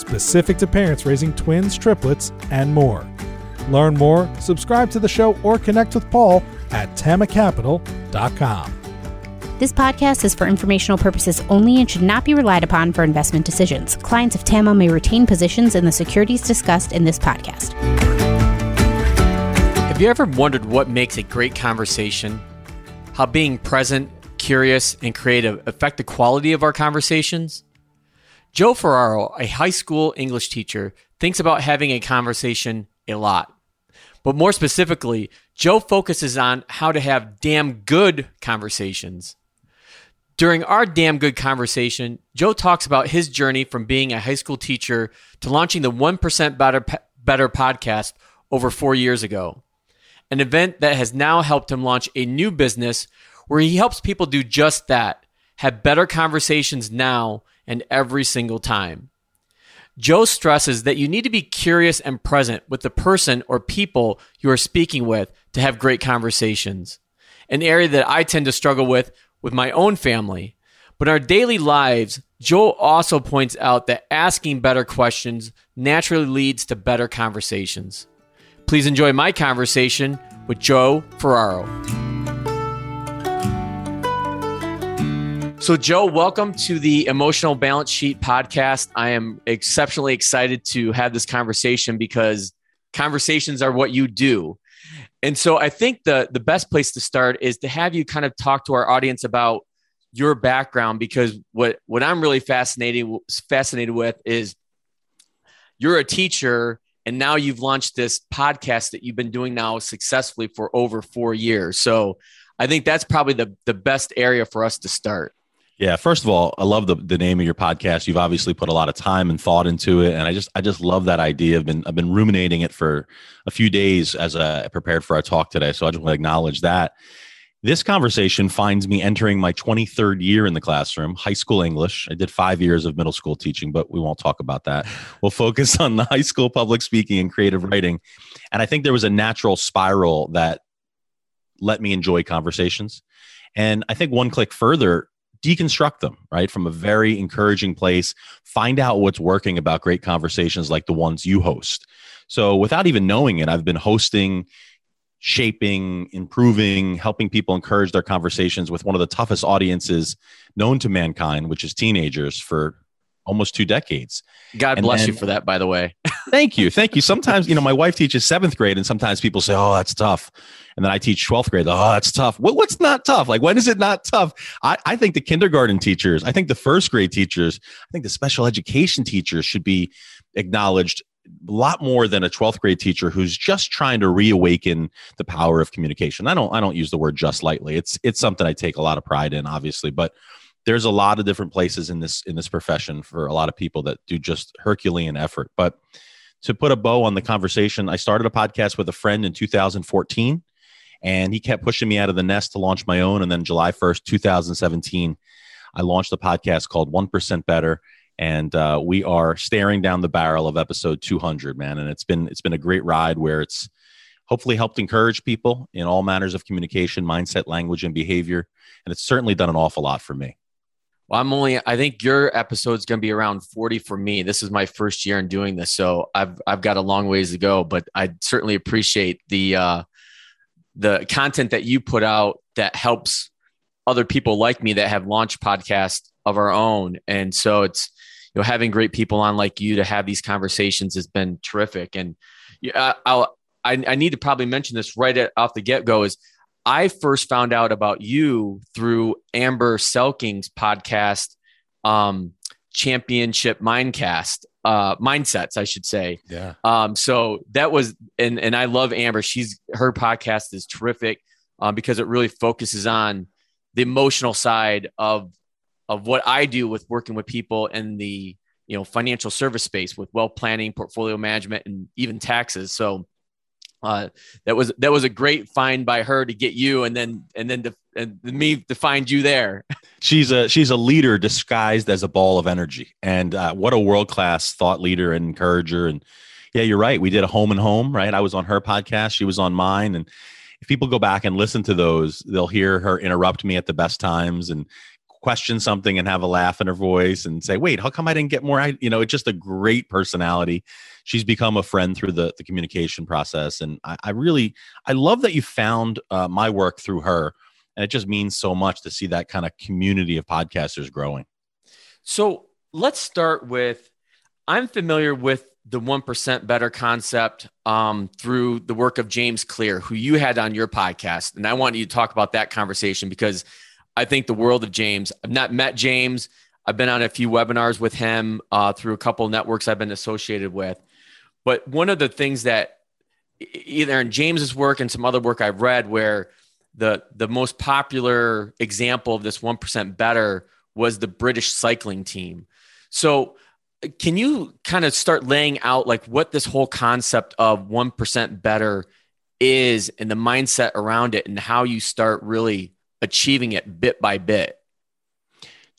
specific to parents raising twins, triplets, and more. Learn more, subscribe to the show, or connect with Paul at tamacapital.com. This podcast is for informational purposes only and should not be relied upon for investment decisions. Clients of TAMA may retain positions in the securities discussed in this podcast. Have you ever wondered what makes a great conversation? How being present, curious, and creative affect the quality of our conversations? Joe Ferraro, a high school English teacher, thinks about having a conversation a lot. But more specifically, Joe focuses on how to have damn good conversations. During our damn good conversation, Joe talks about his journey from being a high school teacher to launching the 1% Better, Better podcast over four years ago. An event that has now helped him launch a new business where he helps people do just that have better conversations now and every single time. Joe stresses that you need to be curious and present with the person or people you are speaking with to have great conversations, an area that I tend to struggle with with my own family. But in our daily lives, Joe also points out that asking better questions naturally leads to better conversations. Please enjoy my conversation with Joe Ferraro. So, Joe, welcome to the Emotional Balance Sheet podcast. I am exceptionally excited to have this conversation because conversations are what you do. And so, I think the, the best place to start is to have you kind of talk to our audience about your background because what, what I'm really fascinated, fascinated with is you're a teacher and now you've launched this podcast that you've been doing now successfully for over four years. So, I think that's probably the, the best area for us to start. Yeah, first of all, I love the, the name of your podcast. You've obviously put a lot of time and thought into it, and I just I just love that idea. I've been I've been ruminating it for a few days as I prepared for our talk today. So I just want to acknowledge that. This conversation finds me entering my 23rd year in the classroom, high school English. I did five years of middle school teaching, but we won't talk about that. We'll focus on the high school public speaking and creative writing. And I think there was a natural spiral that let me enjoy conversations. And I think one click further, deconstruct them, right? From a very encouraging place, find out what's working about great conversations like the ones you host. So, without even knowing it, I've been hosting, shaping, improving, helping people encourage their conversations with one of the toughest audiences known to mankind, which is teenagers, for almost two decades. God and bless then, you for that, by the way. thank you. Thank you. Sometimes, you know, my wife teaches seventh grade, and sometimes people say, oh, that's tough. And then I teach 12th grade. Oh, that's tough. What, what's not tough? Like, when is it not tough? I, I think the kindergarten teachers, I think the first grade teachers, I think the special education teachers should be acknowledged a lot more than a 12th grade teacher who's just trying to reawaken the power of communication. I don't I don't use the word just lightly. It's it's something I take a lot of pride in obviously, but there's a lot of different places in this in this profession for a lot of people that do just herculean effort. But to put a bow on the conversation i started a podcast with a friend in 2014 and he kept pushing me out of the nest to launch my own. And then july 1st 2017 i launched a podcast called 1% better. And uh, we are staring down the barrel of episode 200 man. And it's been it's been a great ride where it's hopefully helped encourage people in all manners of communication mindset language and behavior. And it's certainly done an awful lot for me well, I'm only. I think your episode's going to be around 40 for me. This is my first year in doing this, so I've I've got a long ways to go. But I certainly appreciate the uh, the content that you put out that helps other people like me that have launched podcasts of our own. And so it's you know having great people on like you to have these conversations has been terrific. And yeah, I'll I, I need to probably mention this right at, off the get go is I first found out about you through Amber Selking's podcast, um, Championship Mindcast, uh, Mindsets, I should say. Yeah. Um, so that was, and and I love Amber. She's her podcast is terrific um, because it really focuses on the emotional side of of what I do with working with people in the you know financial service space with wealth planning, portfolio management, and even taxes. So uh, that was that was a great find by her to get you, and then and then to, and me to find you there. She's a she's a leader disguised as a ball of energy, and uh, what a world class thought leader and encourager. And yeah, you're right. We did a home and home, right? I was on her podcast, she was on mine, and if people go back and listen to those, they'll hear her interrupt me at the best times and question something and have a laugh in her voice and say, "Wait, how come I didn't get more?" I, you know, it's just a great personality. She's become a friend through the the communication process, and I, I really I love that you found uh, my work through her and it just means so much to see that kind of community of podcasters growing. So let's start with I'm familiar with the 1% better concept um, through the work of James Clear, who you had on your podcast. And I want you to talk about that conversation because I think the world of James. I've not met James. I've been on a few webinars with him uh, through a couple networks I've been associated with. But one of the things that either in James's work and some other work I've read where the the most popular example of this 1% better was the British cycling team. So uh, can you kind of start laying out like what this whole concept of 1% better is and the mindset around it and how you start really achieving it bit by bit?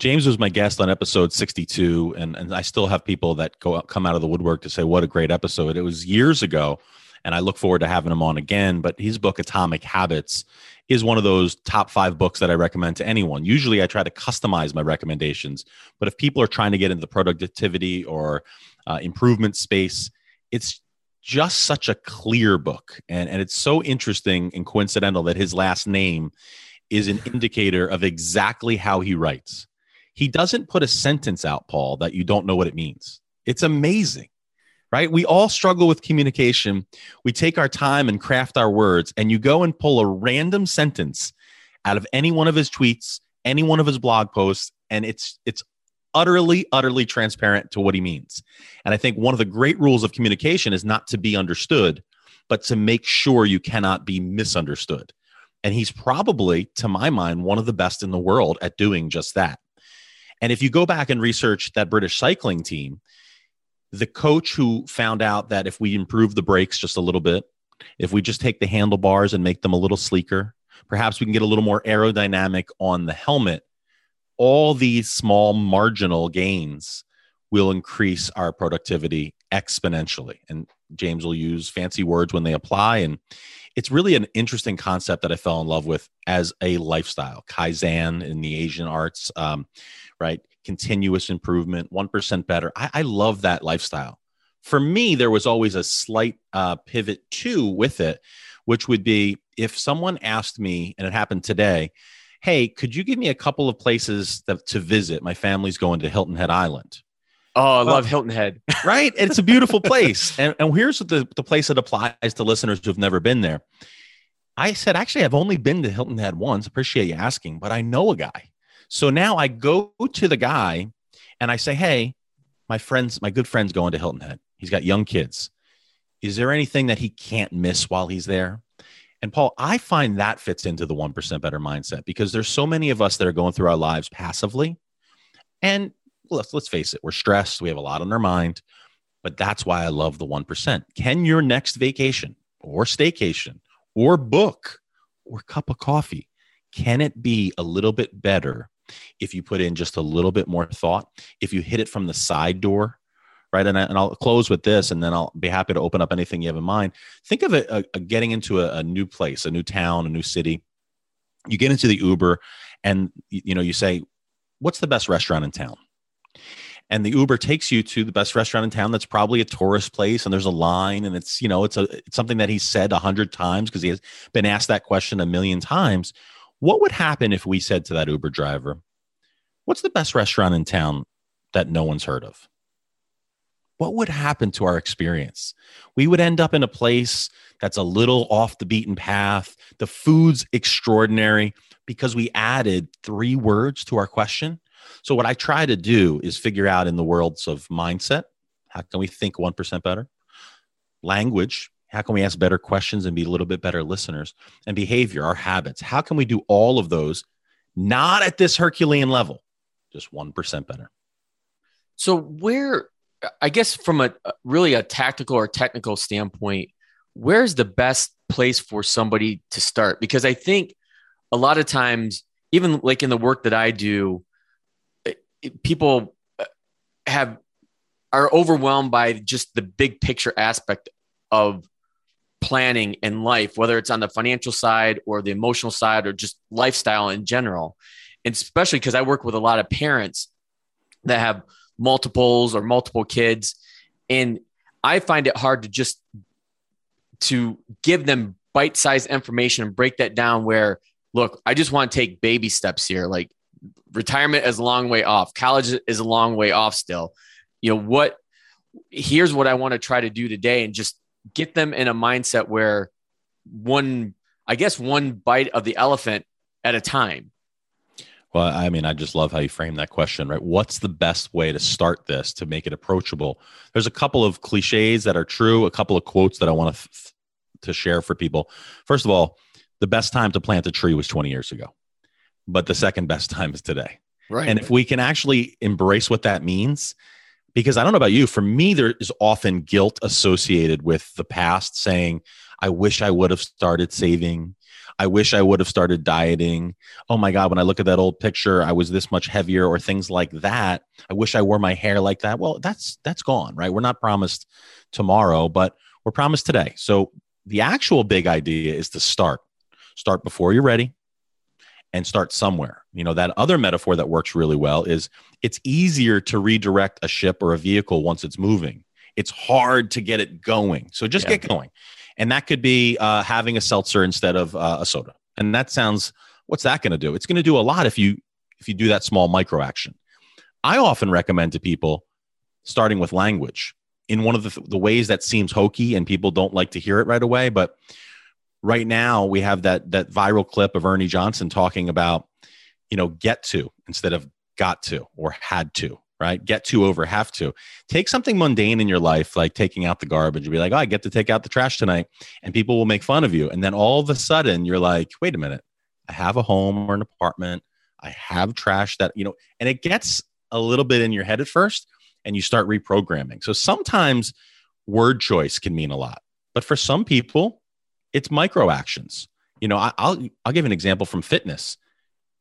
James was my guest on episode 62 and, and I still have people that go come out of the woodwork to say what a great episode. It was years ago and I look forward to having him on again. But his book, Atomic Habits, is one of those top five books that I recommend to anyone. Usually, I try to customize my recommendations, but if people are trying to get into the productivity or uh, improvement space, it's just such a clear book. And, and it's so interesting and coincidental that his last name is an indicator of exactly how he writes. He doesn't put a sentence out, Paul, that you don't know what it means. It's amazing right? We all struggle with communication. We take our time and craft our words, and you go and pull a random sentence out of any one of his tweets, any one of his blog posts, and it's it's utterly utterly transparent to what he means. And I think one of the great rules of communication is not to be understood, but to make sure you cannot be misunderstood. And he's probably to my mind one of the best in the world at doing just that. And if you go back and research that British cycling team, the coach who found out that if we improve the brakes just a little bit, if we just take the handlebars and make them a little sleeker, perhaps we can get a little more aerodynamic on the helmet. All these small marginal gains will increase our productivity exponentially. And James will use fancy words when they apply. And it's really an interesting concept that I fell in love with as a lifestyle. Kaizen in the Asian arts, um, right? continuous improvement, 1% better. I, I love that lifestyle. For me, there was always a slight uh, pivot too with it, which would be if someone asked me, and it happened today, hey, could you give me a couple of places that, to visit? My family's going to Hilton Head Island. Oh, I well, love Hilton Head. right? It's a beautiful place. And, and here's the, the place that applies to listeners who've never been there. I said, actually, I've only been to Hilton Head once. Appreciate you asking, but I know a guy. So now I go to the guy and I say, Hey, my friends, my good friend's going to Hilton Head. He's got young kids. Is there anything that he can't miss while he's there? And Paul, I find that fits into the 1% better mindset because there's so many of us that are going through our lives passively. And let's, let's face it, we're stressed. We have a lot on our mind. But that's why I love the 1%. Can your next vacation or staycation or book or cup of coffee, can it be a little bit better if you put in just a little bit more thought, if you hit it from the side door, right? And, I, and I'll close with this, and then I'll be happy to open up anything you have in mind. Think of it a, a getting into a, a new place, a new town, a new city. You get into the Uber, and you know you say, "What's the best restaurant in town?" and the uber takes you to the best restaurant in town that's probably a tourist place and there's a line and it's you know it's a it's something that he said a hundred times because he has been asked that question a million times what would happen if we said to that Uber driver, What's the best restaurant in town that no one's heard of? What would happen to our experience? We would end up in a place that's a little off the beaten path. The food's extraordinary because we added three words to our question. So, what I try to do is figure out in the worlds of mindset how can we think 1% better? Language, how can we ask better questions and be a little bit better listeners? And behavior, our habits. How can we do all of those not at this Herculean level, just 1% better? So where I guess from a really a tactical or technical standpoint, where's the best place for somebody to start? Because I think a lot of times, even like in the work that I do, people uh, have are overwhelmed by just the big picture aspect of planning in life, whether it's on the financial side or the emotional side or just lifestyle in general. And especially because I work with a lot of parents that have multiples or multiple kids. And I find it hard to just to give them bite-sized information and break that down where look, I just want to take baby steps here. Like retirement is a long way off. College is a long way off still. You know, what here's what I want to try to do today and just get them in a mindset where one, I guess, one bite of the elephant at a time. Well, I mean, I just love how you frame that question, right? What's the best way to start this to make it approachable? There's a couple of cliches that are true, a couple of quotes that I want to, th- to share for people. First of all, the best time to plant a tree was 20 years ago, but the second best time is today. Right. And if we can actually embrace what that means, because I don't know about you, for me, there is often guilt associated with the past saying, I wish I would have started saving. I wish I would have started dieting. Oh my God, when I look at that old picture, I was this much heavier, or things like that. I wish I wore my hair like that. Well, that's that's gone, right? We're not promised tomorrow, but we're promised today. So the actual big idea is to start. Start before you're ready and start somewhere. You know, that other metaphor that works really well is it's easier to redirect a ship or a vehicle once it's moving. It's hard to get it going. So just yeah. get going. And that could be uh, having a seltzer instead of uh, a soda. And that sounds, what's that going to do? It's going to do a lot if you if you do that small micro action. I often recommend to people starting with language in one of the, the ways that seems hokey and people don't like to hear it right away. But right now we have that that viral clip of Ernie Johnson talking about, you know, get to instead of got to or had to, right? Get to over have to. Take something mundane in your life, like taking out the garbage, and be like, oh, I get to take out the trash tonight, and people will make fun of you. And then all of a sudden you're like, wait a minute, I have a home or an apartment. I have trash that, you know, and it gets a little bit in your head at first and you start reprogramming. So sometimes word choice can mean a lot. But for some people, it's micro actions. You know, I, will I'll give an example from fitness.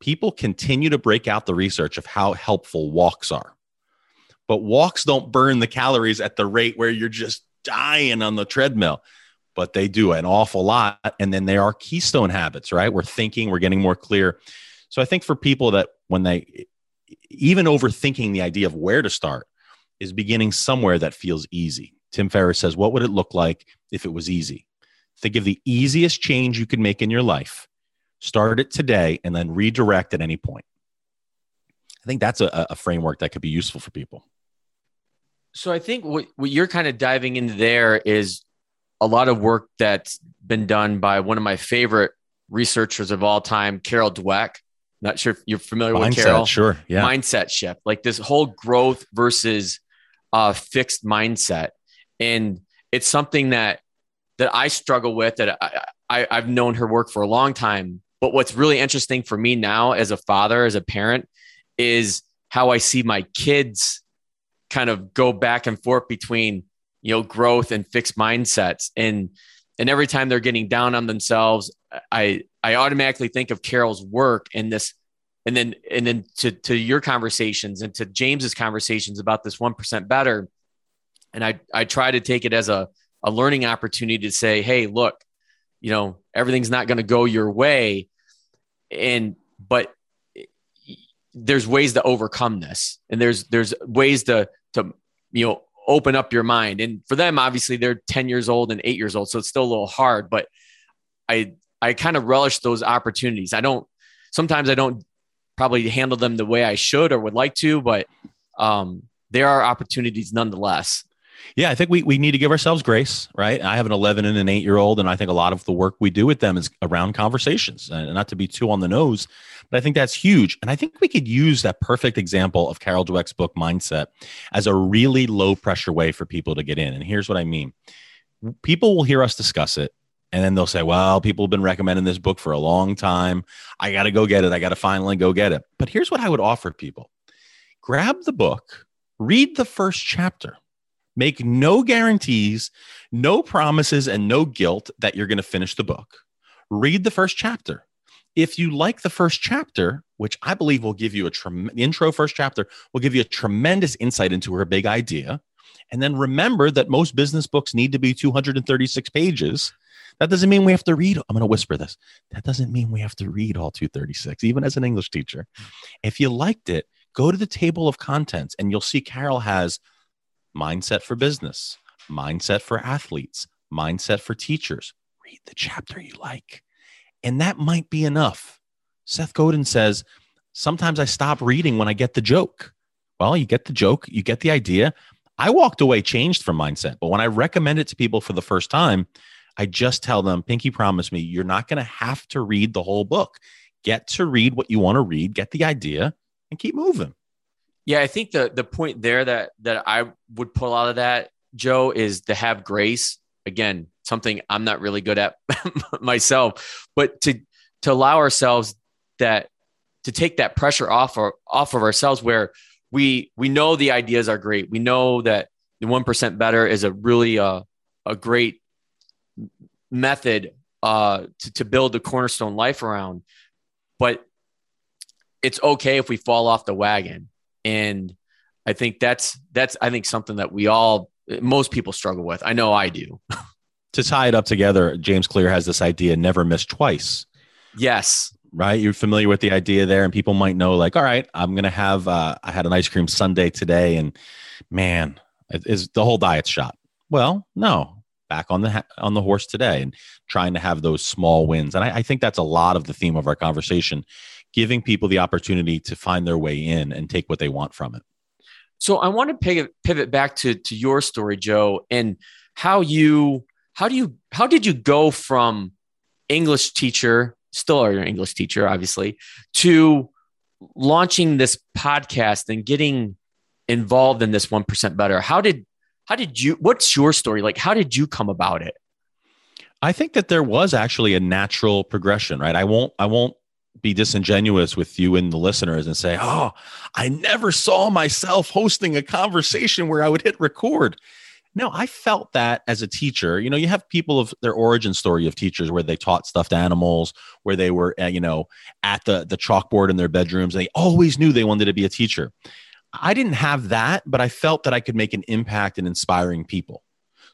People continue to break out the research of how helpful walks are, but walks don't burn the calories at the rate where you're just dying on the treadmill. But they do an awful lot, and then they are keystone habits, right? We're thinking, we're getting more clear. So I think for people that when they even overthinking the idea of where to start is beginning somewhere that feels easy. Tim Ferriss says, What would it look like if it was easy? Think of the easiest change you can make in your life. Start it today and then redirect at any point. I think that's a, a framework that could be useful for people. So I think what, what you're kind of diving into there is a lot of work that's been done by one of my favorite researchers of all time, Carol Dweck. Not sure if you're familiar Mindset, with Carol. Sure. Yeah. Mindset shift, like this whole growth versus uh, fixed mindset. And it's something that that I struggle with that I, I, I've known her work for a long time. But what's really interesting for me now as a father, as a parent, is how I see my kids kind of go back and forth between you know growth and fixed mindsets and and every time they're getting down on themselves i i automatically think of carol's work and this and then and then to to your conversations and to james's conversations about this 1% better and i i try to take it as a a learning opportunity to say hey look you know everything's not going to go your way. And but there's ways to overcome this and there's there's ways to to you know open up your mind. And for them obviously they're 10 years old and 8 years old so it's still a little hard but i i kind of relish those opportunities. I don't sometimes i don't probably handle them the way I should or would like to, but um, there are opportunities nonetheless. Yeah, I think we, we need to give ourselves grace, right? I have an 11 and an eight year old, and I think a lot of the work we do with them is around conversations and not to be too on the nose, but I think that's huge. And I think we could use that perfect example of Carol Dweck's book, Mindset, as a really low pressure way for people to get in. And here's what I mean people will hear us discuss it and then they'll say, well, people have been recommending this book for a long time. I got to go get it. I got to finally go get it. But here's what I would offer people grab the book, read the first chapter. Make no guarantees, no promises, and no guilt that you're going to finish the book. Read the first chapter. If you like the first chapter, which I believe will give you a trem- intro, first chapter will give you a tremendous insight into her big idea. And then remember that most business books need to be 236 pages. That doesn't mean we have to read. I'm going to whisper this. That doesn't mean we have to read all 236, even as an English teacher. If you liked it, go to the table of contents and you'll see Carol has mindset for business, mindset for athletes, mindset for teachers. Read the chapter you like. And that might be enough. Seth Godin says, Sometimes I stop reading when I get the joke. Well, you get the joke, you get the idea. I walked away changed from mindset. But when I recommend it to people for the first time, I just tell them, Pinky promise me, you're not going to have to read the whole book. Get to read what you want to read, get the idea, and keep moving. Yeah, I think the the point there that that I would pull out of that, Joe, is to have grace. Again, something I'm not really good at myself, but to to allow ourselves that to take that pressure off or off of ourselves where we we know the ideas are great. We know that the one percent better is a really uh, a great method uh, to, to build the cornerstone life around. But it's okay if we fall off the wagon. And I think that's that's I think something that we all most people struggle with. I know I do. to tie it up together, James Clear has this idea never miss twice. Yes. Right. You're familiar with the idea there, and people might know, like, all right, I'm going to have, uh, I had an ice cream sundae today, and man, is the whole diet shot. Well, no, back on the on the horse today and trying to have those small wins. And I, I, think that's a lot of the theme of our conversation, giving people the opportunity to find their way in and take what they want from it. So I want to pivot, back to to your story, Joe, and how you how do you how did you go from English teacher, still are your English teacher, obviously, to launching this podcast and getting involved in this one percent better? How did how did you what's your story? Like how did you come about it? I think that there was actually a natural progression, right? I won't I won't be disingenuous with you and the listeners and say, "Oh, I never saw myself hosting a conversation where I would hit record." No, I felt that as a teacher. You know, you have people of their origin story of teachers where they taught stuffed animals, where they were, uh, you know, at the the chalkboard in their bedrooms. They always knew they wanted to be a teacher. I didn't have that, but I felt that I could make an impact in inspiring people.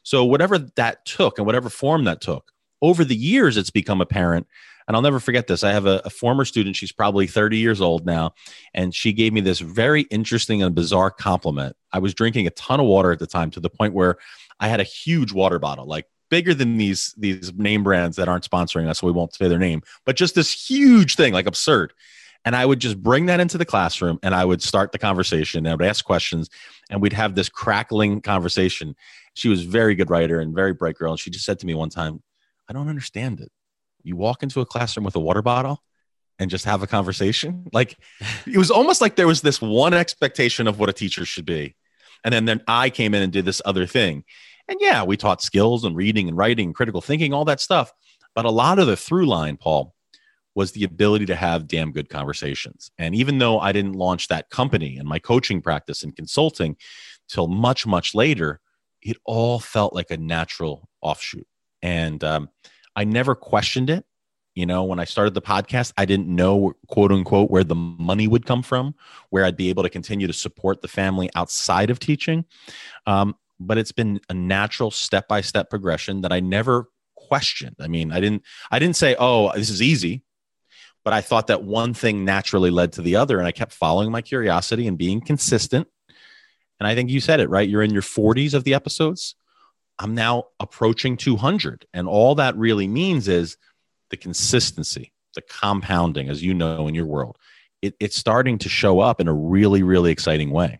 So whatever that took and whatever form that took, over the years, it's become apparent and I'll never forget this. I have a, a, former student. She's probably 30 years old now. And she gave me this very interesting and bizarre compliment. I was drinking a ton of water at the time to the point where I had a huge water bottle, like bigger than these, these name brands that aren't sponsoring us. So we won't say their name, but just this huge thing, like absurd. And I would just bring that into the classroom and I would start the conversation and I would ask questions and we'd have this crackling conversation. She was very good writer and very bright girl. And she just said to me one time, I don't understand it you walk into a classroom with a water bottle and just have a conversation. Like it was almost like there was this one expectation of what a teacher should be. And then, then I came in and did this other thing. And yeah, we taught skills and reading and writing, and critical thinking, all that stuff. But a lot of the through line, Paul, was the ability to have damn good conversations. And even though I didn't launch that company and my coaching practice and consulting till much, much later, it all felt like a natural offshoot. And um, I never questioned it. You know, when I started the podcast, I didn't know, quote unquote, where the money would come from, where I'd be able to continue to support the family outside of teaching. Um, but it's been a natural step by step progression that I never questioned. I mean, I didn't, I didn't say, oh, this is easy but I thought that one thing naturally led to the other. And I kept following my curiosity and being consistent. And I think you said it, right? You're in your 40s of the episodes. I'm now approaching 200. And all that really means is the consistency, the compounding, as you know in your world. It, it's starting to show up in a really, really exciting way.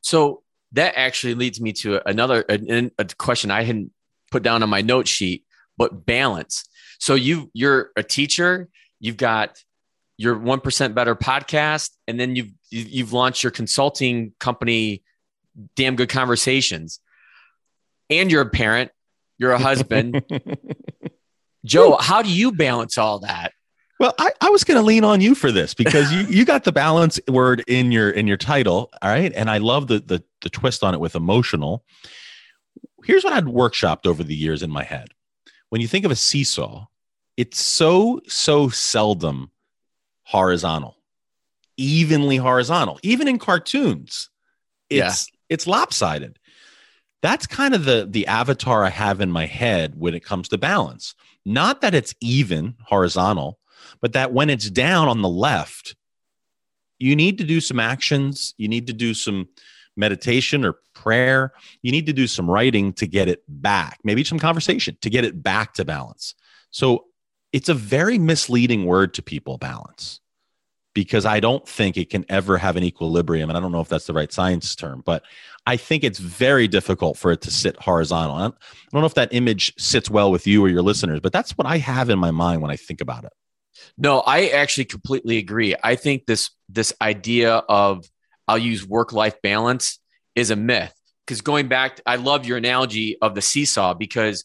So that actually leads me to another a, a question I hadn't put down on my note sheet, but balance. So you you're a teacher, you've got your 1% better podcast and then you've you've launched your consulting company damn good conversations and you're a parent, you're a husband. Joe, how do you balance all that? Well, I, I was going to lean on you for this because you, you got the balance word in your in your title, all right? And I love the the the twist on it with emotional. Here's what I'd workshopped over the years in my head. When you think of a seesaw, it's so so seldom horizontal, evenly horizontal. Even in cartoons, it's yeah. it's lopsided. That's kind of the the avatar I have in my head when it comes to balance. Not that it's even horizontal, but that when it's down on the left, you need to do some actions, you need to do some meditation or prayer, you need to do some writing to get it back, maybe some conversation to get it back to balance. So it's a very misleading word to people, balance, because I don't think it can ever have an equilibrium. And I don't know if that's the right science term, but I think it's very difficult for it to sit horizontal. I don't, know if that image sits well with you or your listeners, but that's what I have in my mind when I think about it. No, I actually completely agree. I think this this idea of I'll use work life balance is a myth. Because going back, I love your analogy of the seesaw because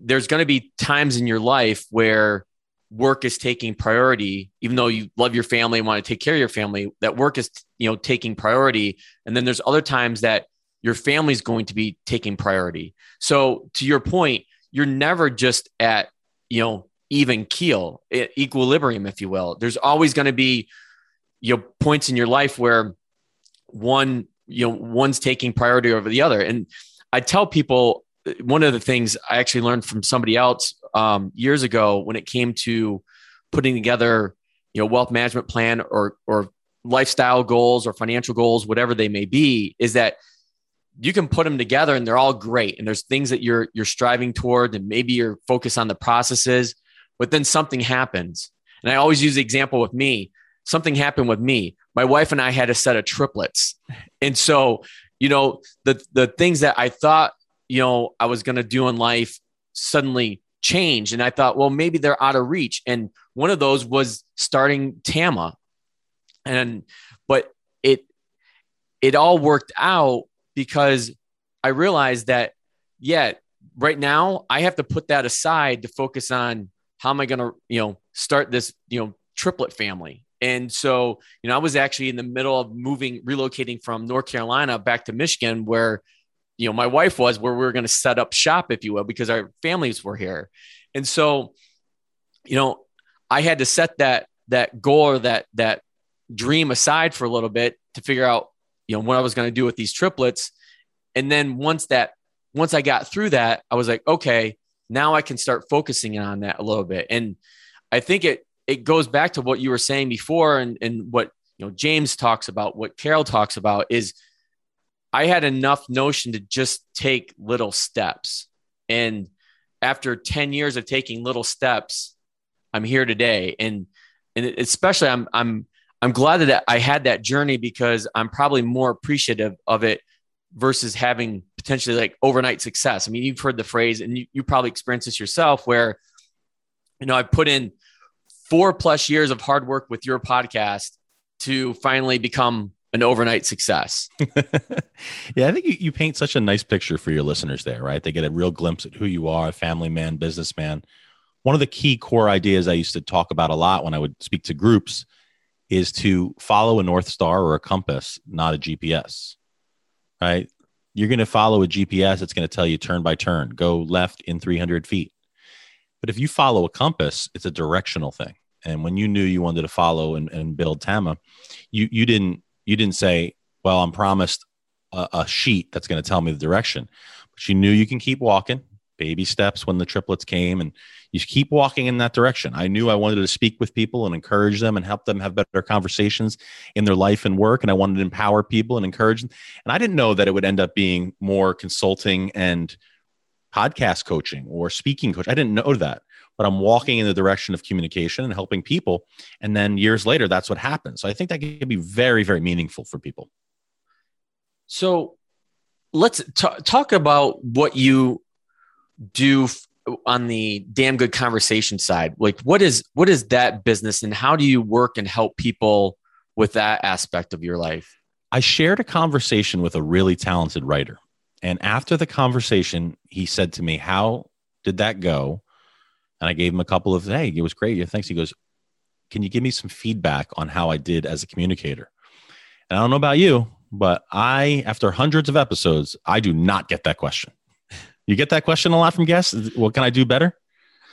there's going to be times in your life where work is taking priority, even though you love your family and want to take care of your family. That work is you know taking priority, and then there's other times that your family is going to be taking priority. So to your point, you're never just at you know even keel, equilibrium, if you will. There's always going to be you know points in your life where one you know one's taking priority over the other. And I tell people one of the things I actually learned from somebody else um, years ago when it came to putting together you know wealth management plan or or lifestyle goals or financial goals, whatever they may be, is that you can put them together and they're all great. And there's things that you're you're striving toward, and maybe you're focused on the processes but then something happens. And I always use the example with me. Something happened with me. My wife and I had a set of triplets. And so, you know, the the things that I thought, you know, I was going to do in life suddenly changed and I thought, well, maybe they're out of reach. And one of those was starting Tama. And but it it all worked out because I realized that yeah, right now I have to put that aside to focus on how am I going to, you know, start this, you know, triplet family? And so, you know, I was actually in the middle of moving, relocating from North Carolina back to Michigan, where, you know, my wife was, where we were going to set up shop, if you will, because our families were here. And so, you know, I had to set that that goal or that that dream aside for a little bit to figure out, you know, what I was going to do with these triplets. And then once that, once I got through that, I was like, okay, now I can start focusing on that a little bit. And I think it it goes back to what you were saying before and, and what you know James talks about, what Carol talks about is I had enough notion to just take little steps. And after 10 years of taking little steps, I'm here today. And and especially I'm I'm I'm glad that I had that journey because I'm probably more appreciative of it versus having potentially like overnight success. I mean, you've heard the phrase and you, you probably experienced this yourself where, you know, I put in four plus years of hard work with your podcast to finally become an overnight success. yeah, I think you, you paint such a nice picture for your listeners there, right? They get a real glimpse at who you are, a family man, businessman. One of the key core ideas I used to talk about a lot when I would speak to groups is to follow a North Star or a compass, not a GPS right? You're going to follow a GPS. It's going to tell you turn by turn, go left in 300 feet. But if you follow a compass, it's a directional thing. And when you knew you wanted to follow and, and build Tama, you you didn't you didn't say, "Well, I'm promised a, a sheet that's going to tell me the direction," but you knew you can keep walking, baby steps when the triplets came, and you keep walking in that direction. I knew I wanted to speak with people and encourage them and help them have better conversations in their life and work. And I wanted to empower people and encourage them. And I didn't know that it would end up being more consulting and podcast coaching or speaking coach. I didn't know that, but I'm walking in the direction of communication and helping people. And then years later, that's what happens. So I think that can be very, very meaningful for people. So let's t- talk about what you do on the damn good conversation side like what is what is that business and how do you work and help people with that aspect of your life i shared a conversation with a really talented writer and after the conversation he said to me how did that go and i gave him a couple of hey it was great yeah thanks he goes can you give me some feedback on how I did as a communicator? And I don't know about you, but I, after hundreds of episodes, I do not get that question. You get that question a lot from guests. What can I do better?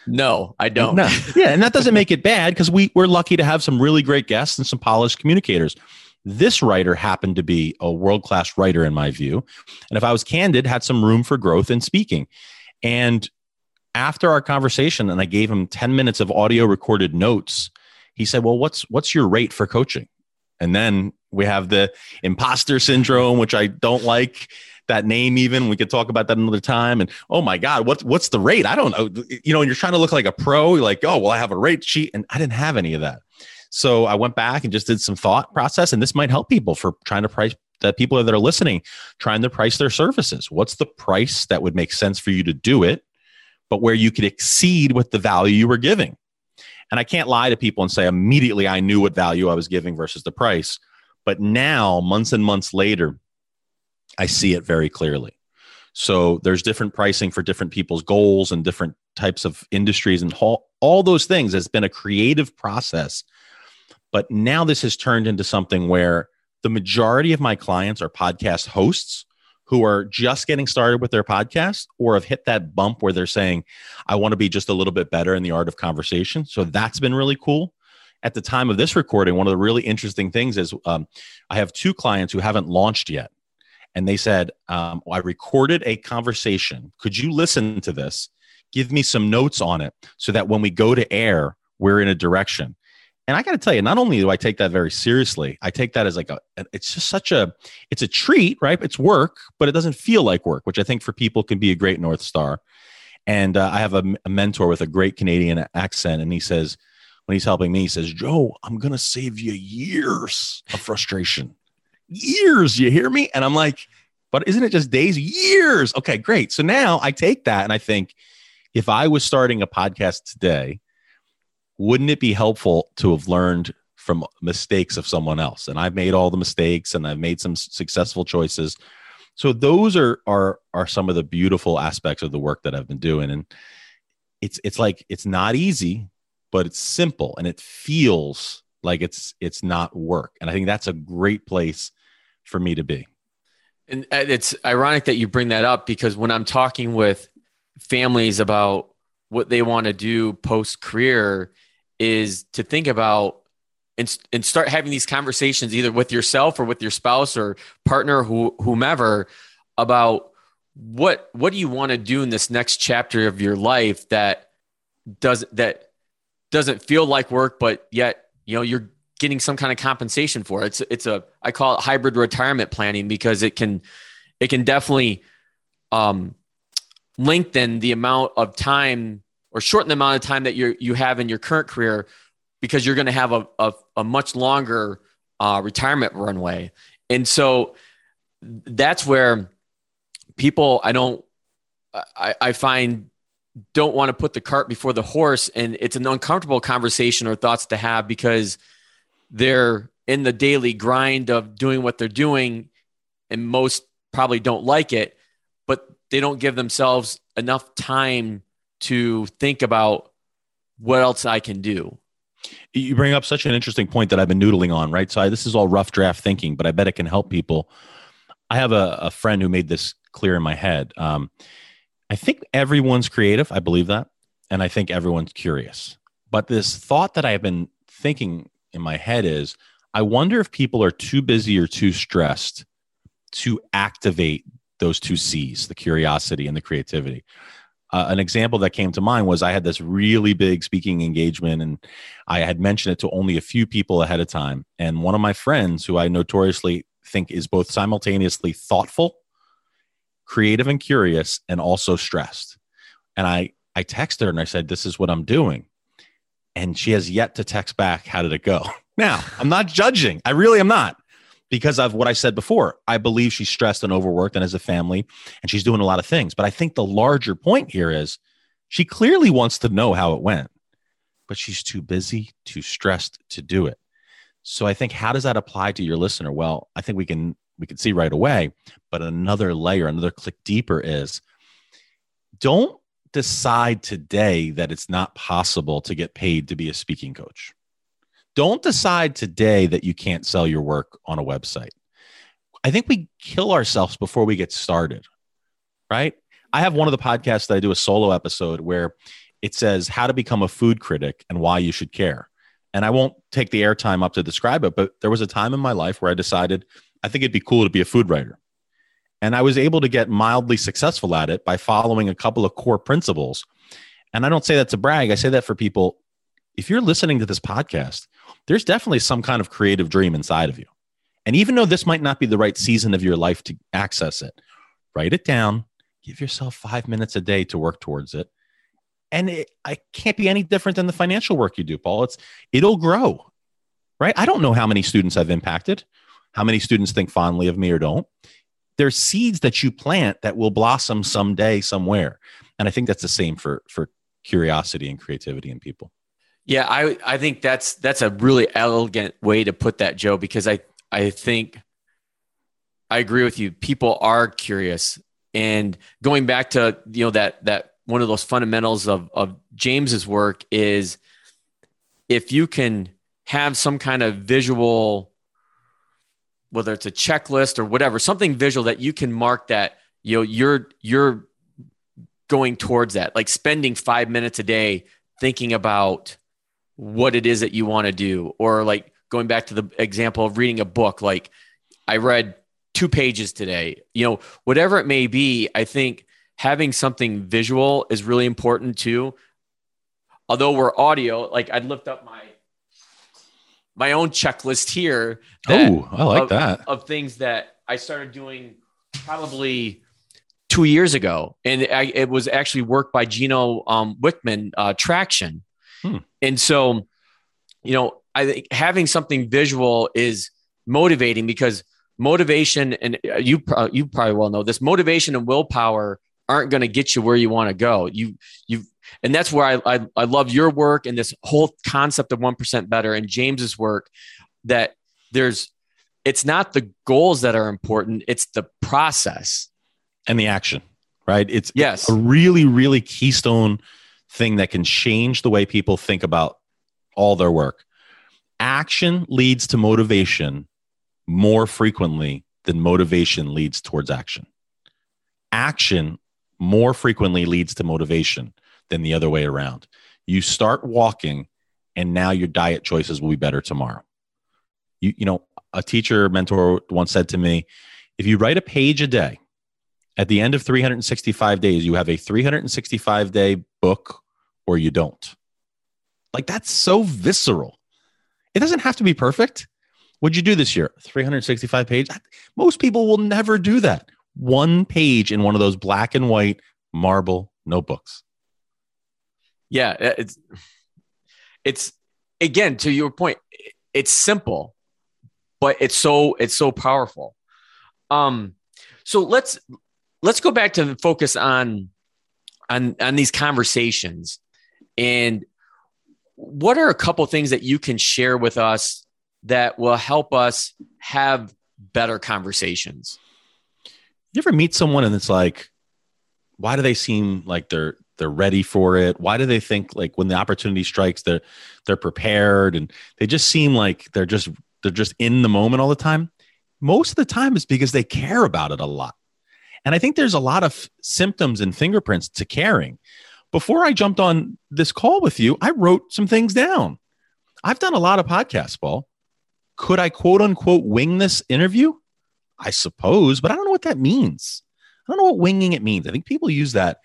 No, I don't. No. Yeah, and that doesn't make it bad because we we're lucky to have some really great guests and some polished communicators. This writer happened to be a world class writer in my view, and if I was candid, had some room for growth in speaking. And after our conversation, and I gave him ten minutes of audio recorded notes, he said, "Well, what's what's your rate for coaching?" And then we have the imposter syndrome, which I don't like that name even. We could talk about that another time. And oh my god what's what's the rate? I don't know. You know and you're trying to look like a pro you're like oh well i have a rate sheet. And i didn't have any of that. So i went back and just did some thought process and this might help people for trying to price that people that are listening trying to price their services. What's the price that would make sense for you to do it but where you could exceed with the value you were giving and i can't lie to people and say immediately i knew what value i was giving versus the price but now, months and months later, I see it very clearly. So there's different pricing for different people's goals and different types of industries and all, all those things. It's been a creative process. But now this has turned into something where the majority of my clients are podcast hosts who are just getting started with their podcast or have hit that bump where they're saying, I want to be just a little bit better in the art of conversation. So that's been really cool at the time of this recording, one of the really interesting things is um, I have two clients who haven't launched yet. And they said, um, I recorded a conversation. Could you listen to this? Give me some notes on it so that when we go to air, we're in a direction. And I got to tell you, not only do I take that very seriously, I take that as like a, it's just such a, it's a treat, right? It's work, but it doesn't feel like work, which I think for people can be a great North Star. And uh, I have a, a mentor with a great Canadian accent, and he says, when he's helping me, he says, Joe, I'm going to save you years of frustration. years, you hear me? And I'm like, but isn't it just days? Years. Okay, great. So now I take that and I think if I was starting a podcast today, wouldn't it be helpful to have learned from mistakes of someone else? And I've made all the mistakes and I've made some successful choices. So those are are are some of the beautiful aspects of the work that I've been doing. And it's it's like it's not easy but it's simple and it feels like it's it's not work and i think that's a great place for me to be and it's ironic that you bring that up because when i'm talking with families about what they want to do post career is to think about and, and start having these conversations either with yourself or with your spouse or partner who, whomever about what what do you want to do in this next chapter of your life that does that doesn't feel like work, but yet, you know, you're getting some kind of compensation for it. It's, it's a, I call it hybrid retirement planning because it can, it can definitely, um, lengthen the amount of time or shorten the amount of time that you you have in your current career because you're going to have a, a, a much longer uh, retirement runway. And so that's where people, I don't, I, I find don't want to put the cart before the horse and it's an uncomfortable conversation or thoughts to have because they're in the daily grind of doing what they're doing and most probably don't like it but they don't give themselves enough time to think about what else I can do. You bring up such an interesting point that I've been noodling on, right? So I, this is all rough draft thinking, but I bet it can help people. I have a, a friend who made this clear in my head. Um, I think everyone's creative. I believe that. And I think everyone's curious. But this thought that I have been thinking in my head is I wonder if people are too busy or too stressed to activate those two C's, the curiosity and the creativity. Uh, an example that came to mind was I had this really big speaking engagement and I had mentioned it to only a few people ahead of time. And one of my friends, who I notoriously think is both simultaneously thoughtful creative and curious and also stressed. And I I texted her and I said, This is what I'm doing. And she has yet to text back, How did it go? Now, I'm not judging. I really am not because of what I said before. I believe she's stressed and overworked and has a family and she's doing a lot of things. But I think the larger point here is she clearly wants to know how it went, but she's too busy, too stressed to do it. So I think, how does that apply to your listener? Well, I think we can we can see right away. But another layer, another click deeper is don't decide today that it's not possible to get paid to be a speaking coach. Don't decide today that you can't sell your work on a website. I think we kill ourselves before we get started, right? I have one of the podcasts that I do a solo episode where it says how to become a food critic and why you should care. And I won't take the airtime up to describe it, but there was a time in my life where I decided I think it'd be cool to be a food writer. And I was able to get mildly successful at it by following a couple of core principles. And I don't say that to brag, I say that for people. If you're listening to this podcast, there's definitely some kind of creative dream inside of you. And even though this might not be the right season of your life to access it, write it down, give yourself five minutes a day to work towards it. And it, I can't be any different than the financial work you do, Paul. It's it'll grow, right? I don't know how many students I've impacted, how many students think fondly of me or don't there's seeds that you plant that will blossom someday somewhere and i think that's the same for for curiosity and creativity in people yeah i i think that's that's a really elegant way to put that joe because i i think i agree with you. People are curious. And going back to you know that that one of those fundamentals of of james's work is if you can have some kind of visual whether it's a checklist or whatever, something visual that you can mark that you know you're you're going towards that, like spending five minutes a day thinking about what it is that you want to do, or like going back to the example of reading a book, like I read two pages today, you know, whatever it may be, I think having something visual is really important too. Although we're audio, like I'd lift up my my own checklist here. Oh, I like of, that. Of things that I started doing probably two years ago. And I, it was actually work by Gino um, Wickman, uh, Traction. Hmm. And so, you know, I think having something visual is motivating because motivation and uh, you you probably well know this motivation and willpower aren't going to get you where you want to go. You you and that's where I, I, I love your work and this whole concept of 1% better and James's work that there's, it's not the goals that are important. It's the process and the action, right? It's yes. a really, really keystone thing that can change the way people think about all their work. Action leads to motivation more frequently than motivation leads towards action. Action more frequently leads to motivation than the other way around. You start walking, and now your diet choices will be better tomorrow. You, you know, a teacher mentor once said to me, if you write a page a day, at the end of 365 days, you have a 365 day book or you don't. Like that's so visceral. It doesn't have to be perfect. What'd you do this year? 365 pages. Most people will never do that. One page in one of those black and white marble notebooks yeah, it's it's again to your point. It's simple, but it's so it's so powerful. Um, so let's let's go back to focus on on on these conversations and what are a couple things that you can share with us that will help us have better conversations? You ever meet someone and it's like why do they seem like they're they're ready for it? Why do they think like when the opportunity strikes they're they're prepared and they just seem like they're just they're just in the moment all the time? Most of the time it's because they care about it a lot. And i think there's a lot of symptoms and fingerprints to caring before i jumped on this call with you i wrote some things down i've done a lot of podcasts paul could i quote unquote wing this interview i suppose but i don't know what that means i don't know what winging it means i think people use that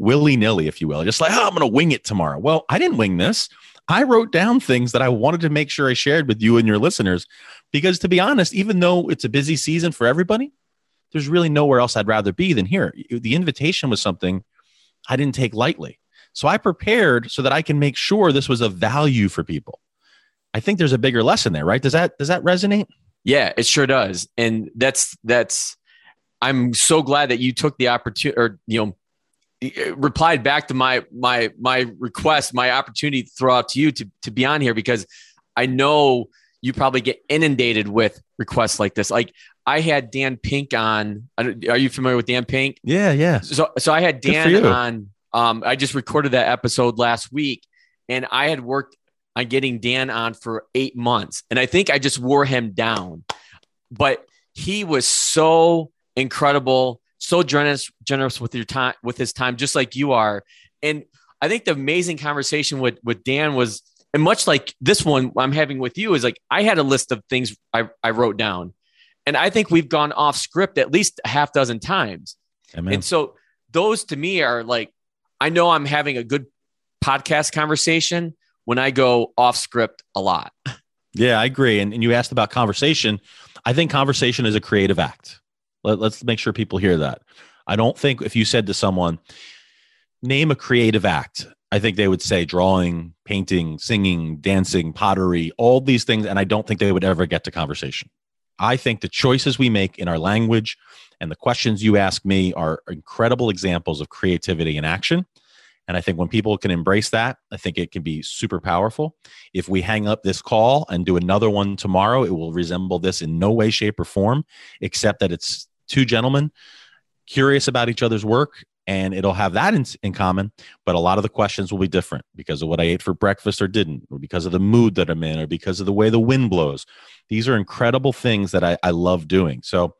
willy nilly, if you will, just like, oh, I'm going to wing it tomorrow. Well, I didn't wing this. I wrote down things that I wanted to make sure I shared with you and your listeners. Because to be honest, even though it's a busy season for everybody, there's really nowhere else I'd rather be than here. The invitation was something I didn't take lightly. So I prepared so that I can make sure this was of value for people. I think there's a bigger lesson there, right? Does that does that resonate? Yeah, it sure does. And that's that's I'm so glad that you took the opportunity or you know uh, replied back to my my my request, my opportunity to throw out to you to to be on here because I know you probably get inundated with requests like this. Like I had Dan Pink on. Are you familiar with Dan Pink? Yeah, yeah. So so I had Dan on. Um, I just recorded that episode last week, and I had worked on getting Dan on for eight months. And I think I just wore him down. But he was so incredible, so generous, generous with your time, with his time, just like you are. And I think the amazing conversation with with Dan was, and much like this one I'm having with you, is like I had a list of things I, I wrote down. And I think we've gone off script at least a half dozen times. Amen. And so those to me are like, I know I'm having a good podcast conversation when I go off script a lot. Yeah, I agree. And, and you asked about conversation. I think conversation is a creative act. Let, let's make sure people hear that. I don't think if you said to someone, name a creative act, I think they would say drawing, painting, singing, dancing, pottery, all these things. And I don't think they would ever get to conversation. I think the choices we make in our language and the questions you ask me are incredible examples of creativity in action. And I think when people can embrace that, I think it can be super powerful. If we hang up this call and do another one tomorrow, it will resemble this in no way, shape, or form, except that it's two gentlemen curious about each other's work and it'll have that in, in, common but a lot of the questions will be different because of what i ate for breakfast or didn't or because of the mood that i'm in or because of the way the wind blows. These are incredible things that i, I love doing. So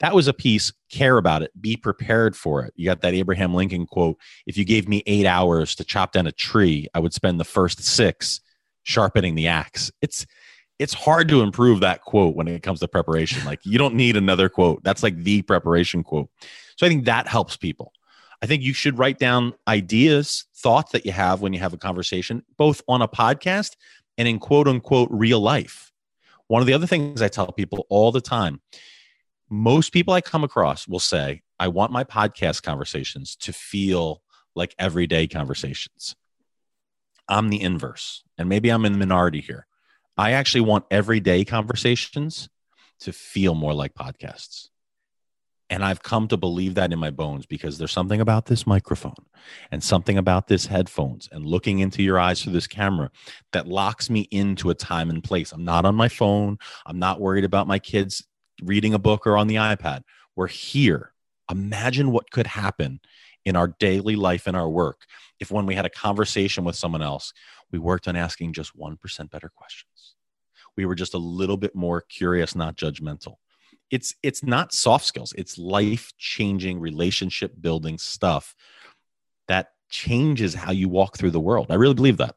that was a piece care about it be prepared for it. You got that abraham lincoln quote if you gave me eight hours to chop down a tree i would spend the first six sharpening the axe. It's it's hard to improve that quote when it comes to preparation. Like you don't need another quote. That's like the preparation quote. So i think that helps people i think you should write down ideas thoughts that you have when you have a conversation both on a podcast and in quote unquote real life one of the other things i tell people all the time most people I come across will say, I want my podcast conversations to feel like everyday conversations. I'm the inverse, and maybe I'm in the minority here. I actually want everyday conversations to feel more like podcasts. And I've come to believe that in my bones because there's something about this microphone and something about this headphones and looking into your eyes through this camera that locks me into a time and place. I'm not on my phone. I'm not worried about my kids reading a book or on the iPad. We're here. Imagine what could happen in our daily life and our work if when we had a conversation with someone else, we worked on asking just 1% better questions. We were just a little bit more curious, not judgmental. It's it's not soft skills, it's life-changing relationship building stuff that changes how you walk through the world. I really believe that.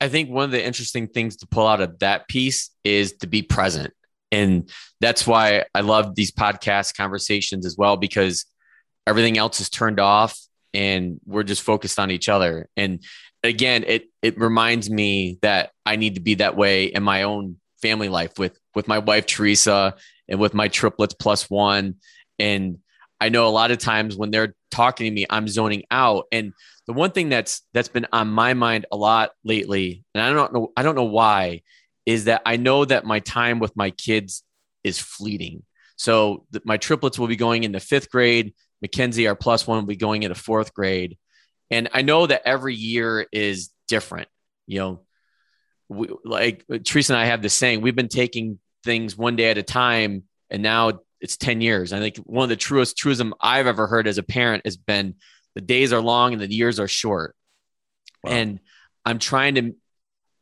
I think one of the interesting things to pull out of that piece is to be present. And that's why I love these podcast conversations as well, because everything else is turned off and we're just focused on each other. And again, it it reminds me that I need to be that way in my own family life with with my wife Teresa and with my triplets plus one. And I know a lot of times when they're talking to me, I'm zoning out. And the one thing that's that's been on my mind a lot lately, and I don't know, I don't know why, is that I know that my time with my kids is fleeting. So the, my triplets will be going into fifth grade. Mackenzie, our plus one, will be going into fourth grade. And I know that every year is different. You know, we, like Teresa and I have the saying, we've been taking things one day at a time, and now it's 10 years. I think one of the truest truism I've ever heard as a parent has been the days are long and the years are short. Wow. And I'm trying to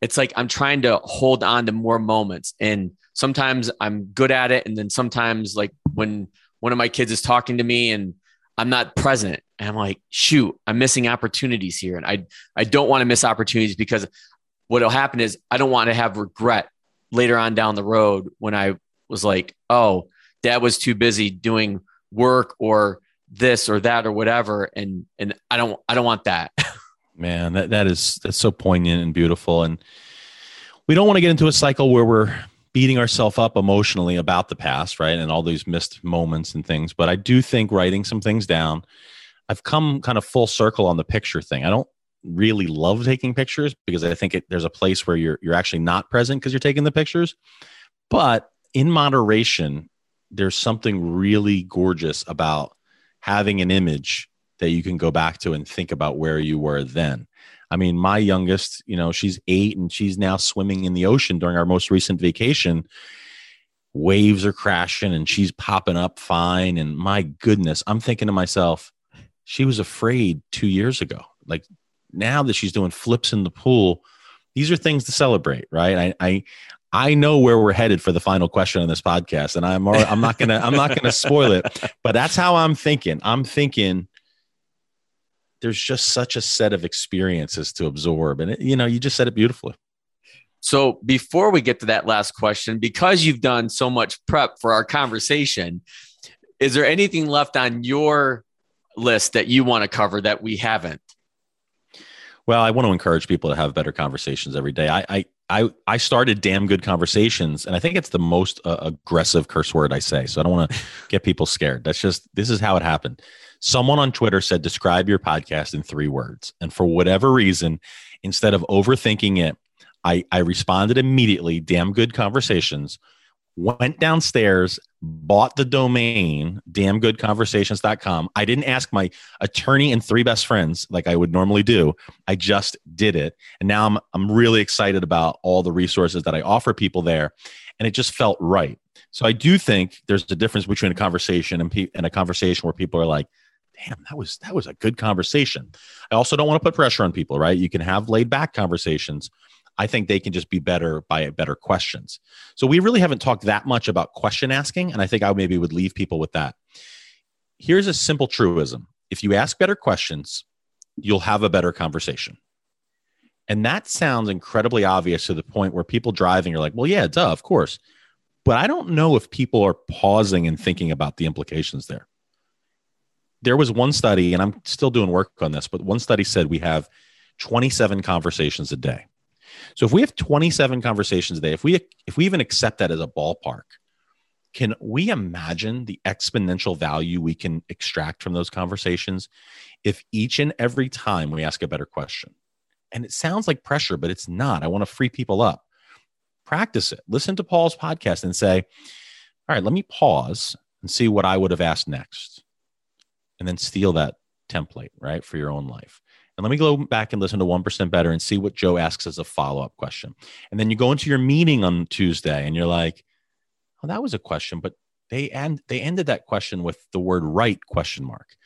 it's like I'm trying to hold on to more moments. And sometimes I'm good at it. And then sometimes, like when one of my kids is talking to me and I'm not present, and I'm like, shoot, I'm missing opportunities here. And I, I don't want to miss opportunities because what'll happen is I don't want to have regret later on down the road when I was like, oh, dad was too busy doing work or this or that or whatever. And, and I don't, I don't want that. Man, that, that is that's so poignant and beautiful. And we don't want to get into a cycle where we're beating ourselves up emotionally about the past, right? And all these missed moments and things. But I do think writing some things down, I've come kind of full circle on the picture thing. I don't really love taking pictures because I think it, there's a place where you're you're actually not present because you're taking the pictures. But in moderation, there's something really gorgeous about having an image that you can go back to and think about where you were then. I mean, my youngest, you know, she's eight and she's now swimming in the ocean during our most recent vacation. Waves are crashing and she's popping up fine. And my goodness, I'm thinking to myself, she was afraid two years ago. Like now that she's doing flips in the pool, these are things to celebrate, right? I, I I know where we're headed for the final question on this podcast, and I'm I'm not gonna I'm not gonna spoil it, but that's how I'm thinking. I'm thinking there's just such a set of experiences to absorb, and it, you know, you just said it beautifully. So before we get to that last question, because you've done so much prep for our conversation, is there anything left on your list that you want to cover that we haven't? Well, I want to encourage people to have better conversations every day. I, I, I, I started damn good conversations, and I think it's the most uh, aggressive curse word I say. So I don't want to get people scared. That's just this is how it happened. Someone on Twitter said, "Describe your podcast in three words," and for whatever reason, instead of overthinking it, I, I responded immediately. Damn good conversations went downstairs, bought the domain, damngoodconversations.com. I didn't ask my attorney and three best friends like I would normally do. I just did it. And now I'm, I'm really excited about all the resources that I offer people there. And it just felt right. So I do think there's a difference between a conversation and, pe- and a conversation where people are like, damn, that was, that was a good conversation. I also don't want to put pressure on people, right? You can have laid back conversations I think they can just be better by better questions. So we really haven't talked that much about question asking, and I think I maybe would leave people with that. Here's a simple truism: if you ask better questions, you'll have a better conversation. And that sounds incredibly obvious to the point where people driving are like, well, yeah, duh, of course. But I don't know if people are pausing and thinking about the implications there. There was one study, and I'm still doing work on this, but one study said we have 27 conversations a day. So if we have 27 conversations a day, if we if we even accept that as a ballpark, can we imagine the exponential value we can extract from those conversations if each and every time we ask a better question? And it sounds like pressure, but it's not. I want to free people up. Practice it. Listen to Paul's podcast and say, all right, let me pause and see what I would have asked next. And then steal that template, right, for your own life. And let me go back and listen to 1% Better and see what Joe asks as a follow up question. And then you go into your meeting on Tuesday and you're like, oh, that was a question, but they end, they ended that question with the word right question mark.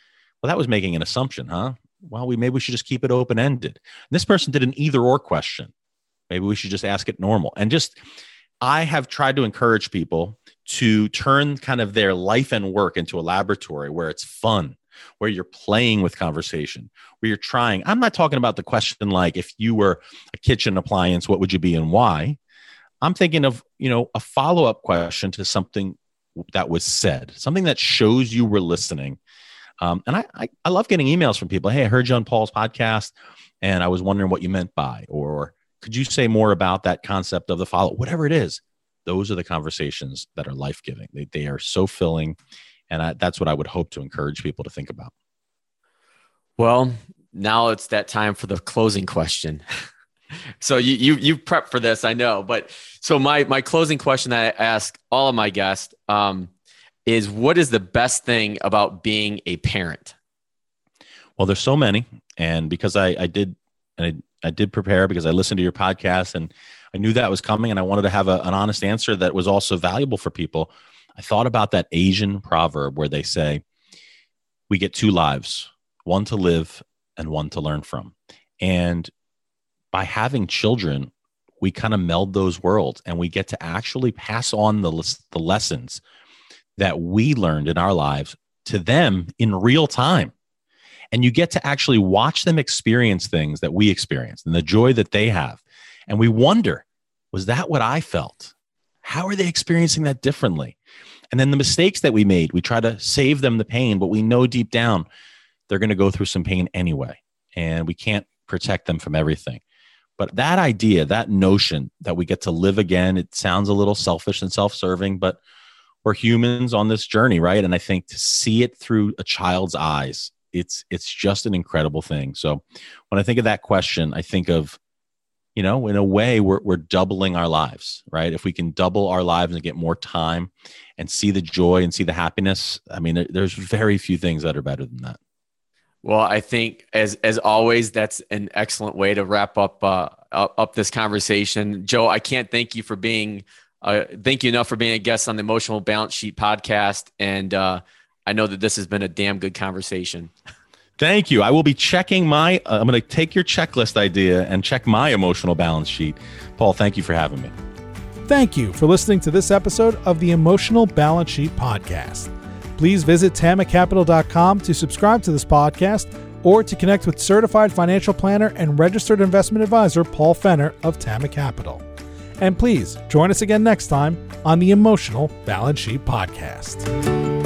Well, that was making an assumption, huh? Well, we maybe we should just keep it open ended. This person did an either or question. Maybe we should just ask it normal. And just, I have tried to encourage people to turn kind of their life and work into a laboratory where it's fun where you're playing with conversation, where you're trying. I'm not talking about the question like if you were a kitchen appliance, what would you be and why? I'm thinking of, you know, a follow-up question to something that was said, something that shows you were listening. Um, and I, I, I love getting emails from people. Hey, I heard you on Paul's podcast, and I was wondering what you meant by, or could you say more about that concept of the follow? Whatever it is, those are the conversations that are life giving. They, they are so filling and I, that's what I would hope to encourage people to think about. Well, now it's that time for the closing question. so you you you prep for this, I know, but so my my closing question that I ask all of my guests um, is, what is the best thing about being a parent? Well, there's so many, and because I I did and I, I did prepare because I listened to your podcast and I knew that was coming, and I wanted to have a, an honest answer that was also valuable for people. I thought about that Asian proverb where they say, we get two lives, one to live and one to learn from. And by having children, we kind of meld those worlds and we get to actually pass on the, the lessons that we learned in our lives to them in real time. And you get to actually watch them experience things that we experienced and the joy that they have. And we wonder, was that what I felt? How are they experiencing that differently? And then the mistakes that we made, we try to save them the pain, but we know deep down they're going to go through some pain anyway. And we can't protect them from everything. But that idea, that notion that we get to live again, it sounds a little selfish and self serving, but we're humans on this journey, right? And I think to see it through a child's eyes, it's it's just an incredible thing. So when I think of that question, I think of you know, in a way, we're, we're doubling our lives, right? If we can double our lives and get more time and see the joy and see the happiness, I mean, there's very few things that are better than that. Well, I think as as always, that's an excellent way to wrap up uh, up this conversation. Joe, I can't thank you for being uh, thank you enough for being a guest on the Emotional Balance Sheet podcast, and uh, I know that this has been a damn good conversation. Thank you. I will be checking my. Uh, I'm going to take your checklist idea and check my emotional balance sheet. Paul, thank you for having me. Thank you for listening to this episode of the Emotional Balance Sheet Podcast. Please visit tamacapital.com to subscribe to this podcast or to connect with certified financial planner and registered investment advisor Paul Fenner of Tama Capital. And please join us again next time on the Emotional Balance Sheet Podcast.